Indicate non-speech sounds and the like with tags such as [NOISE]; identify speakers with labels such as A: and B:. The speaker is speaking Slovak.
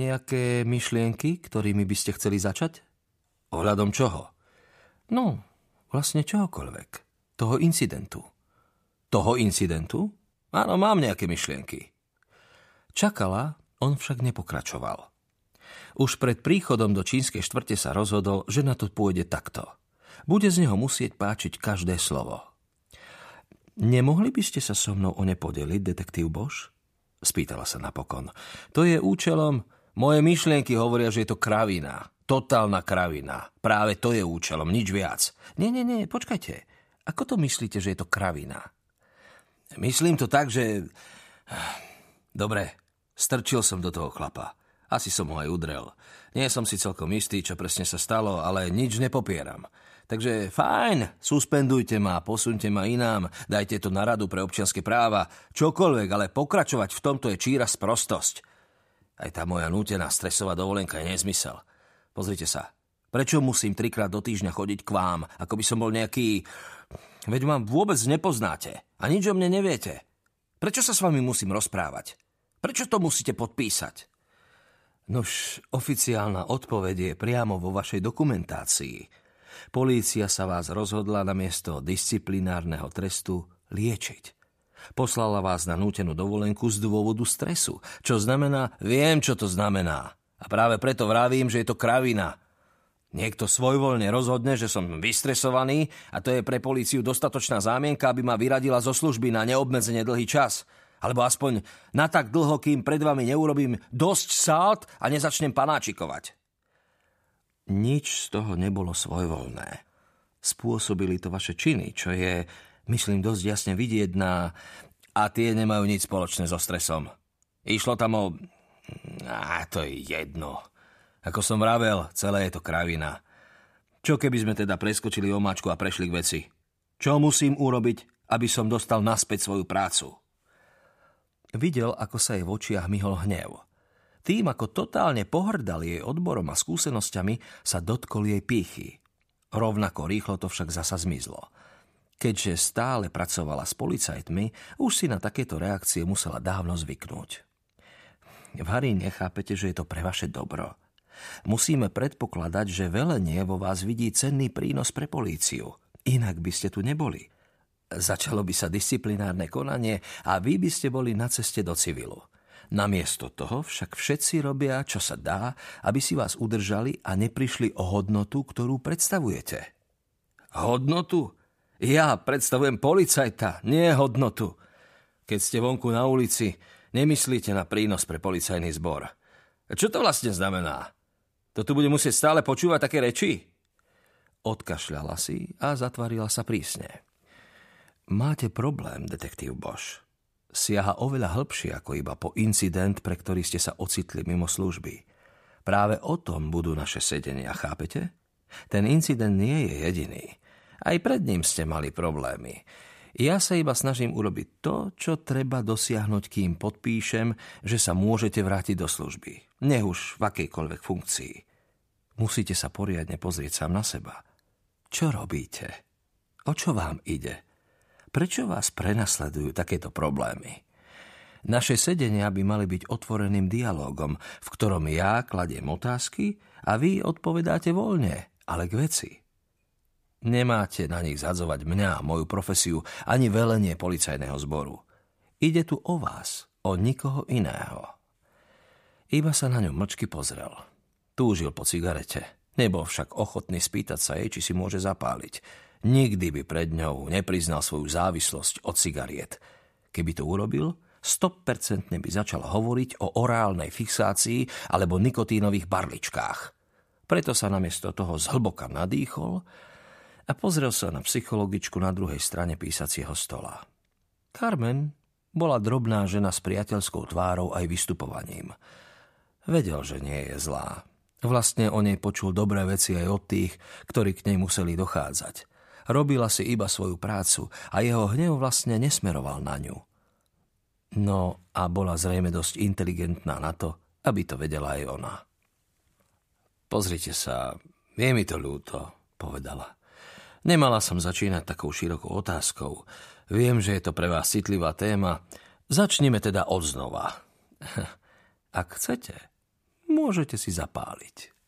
A: Nejaké myšlienky, ktorými by ste chceli začať?
B: Ohľadom čoho?
A: No, vlastne čohokoľvek. Toho incidentu.
B: Toho incidentu? Áno, mám nejaké myšlienky.
A: Čakala, on však nepokračoval. Už pred príchodom do čínskej štvrte sa rozhodol, že na to pôjde takto. Bude z neho musieť páčiť každé slovo. Nemohli by ste sa so mnou o ne podeliť, detektív Boš? Spýtala sa napokon. To je účelom... Moje myšlienky hovoria, že je to kravina. Totálna kravina. Práve to je účelom, nič viac. Nie, nie, nie, počkajte. Ako to myslíte, že je to kravina?
B: Myslím to tak, že... Dobre, strčil som do toho chlapa. Asi som ho aj udrel. Nie som si celkom istý, čo presne sa stalo, ale nič nepopieram. Takže fajn, suspendujte ma, posunte ma inám, dajte to na radu pre občianske práva, čokoľvek, ale pokračovať v tomto je číra sprostosť. Aj tá moja nútená stresová dovolenka je nezmysel. Pozrite sa. Prečo musím trikrát do týždňa chodiť k vám, ako by som bol nejaký... Veď ma vôbec nepoznáte a nič o mne neviete. Prečo sa s vami musím rozprávať? Prečo to musíte podpísať?
A: Nož, oficiálna odpoveď je priamo vo vašej dokumentácii. Polícia sa vás rozhodla na miesto disciplinárneho trestu liečiť. Poslala vás na nútenú dovolenku z dôvodu stresu, čo znamená, viem, čo to znamená. A práve preto vravím, že je to kravina. Niekto svojvoľne rozhodne, že som vystresovaný a to je pre políciu dostatočná zámienka, aby ma vyradila zo služby na neobmedzene dlhý čas. Alebo aspoň na tak dlho, kým pred vami neurobím dosť salt a nezačnem panáčikovať. Nič z toho nebolo svojvoľné. Spôsobili to vaše činy, čo je, myslím, dosť jasne vidieť na...
B: A tie nemajú nič spoločné so stresom. Išlo tam o a to je jedno. Ako som vravel, celé je to kravina. Čo keby sme teda preskočili omáčku a prešli k veci? Čo musím urobiť, aby som dostal naspäť svoju prácu?
A: Videl, ako sa jej v očiach myhol hnev. Tým, ako totálne pohrdal jej odborom a skúsenosťami, sa dotkol jej pýchy. Rovnako rýchlo to však zasa zmizlo. Keďže stále pracovala s policajtmi, už si na takéto reakcie musela dávno zvyknúť. V Harry nechápete, že je to pre vaše dobro. Musíme predpokladať, že velenie vo vás vidí cenný prínos pre políciu. Inak by ste tu neboli. Začalo by sa disciplinárne konanie a vy by ste boli na ceste do civilu. Namiesto toho však všetci robia, čo sa dá, aby si vás udržali a neprišli o hodnotu, ktorú predstavujete.
B: Hodnotu? Ja predstavujem policajta, nie hodnotu. Keď ste vonku na ulici, nemyslíte na prínos pre policajný zbor. Čo to vlastne znamená? To tu bude musieť stále počúvať také reči?
A: Odkašľala si a zatvarila sa prísne. Máte problém, detektív Bosch. Siaha oveľa hĺbšie ako iba po incident, pre ktorý ste sa ocitli mimo služby. Práve o tom budú naše sedenia, chápete? Ten incident nie je jediný. Aj pred ním ste mali problémy. Ja sa iba snažím urobiť to, čo treba dosiahnuť, kým podpíšem, že sa môžete vrátiť do služby. Nech už v akejkoľvek funkcii. Musíte sa poriadne pozrieť sám na seba. Čo robíte? O čo vám ide? Prečo vás prenasledujú takéto problémy? Naše sedenia by mali byť otvoreným dialogom, v ktorom ja kladiem otázky a vy odpovedáte voľne, ale k veci. Nemáte na nich zadzovať mňa, moju profesiu, ani velenie policajného zboru. Ide tu o vás, o nikoho iného. Iba sa na ňom mlčky pozrel. Túžil po cigarete. Nebol však ochotný spýtať sa jej, či si môže zapáliť. Nikdy by pred ňou nepriznal svoju závislosť od cigariet. Keby to urobil, 100% by začal hovoriť o orálnej fixácii alebo nikotínových barličkách. Preto sa namiesto toho zhlboka nadýchol a pozrel sa na psychologičku na druhej strane písacieho stola. Carmen bola drobná žena s priateľskou tvárou aj vystupovaním. Vedel, že nie je zlá. Vlastne o nej počul dobré veci aj od tých, ktorí k nej museli dochádzať. Robila si iba svoju prácu a jeho hnev vlastne nesmeroval na ňu. No a bola zrejme dosť inteligentná na to, aby to vedela aj ona. Pozrite sa, je mi to ľúto, povedala. Nemala som začínať takou širokou otázkou. Viem, že je to pre vás citlivá téma. Začnime teda od znova. [LAUGHS] Ak chcete, môžete si zapáliť.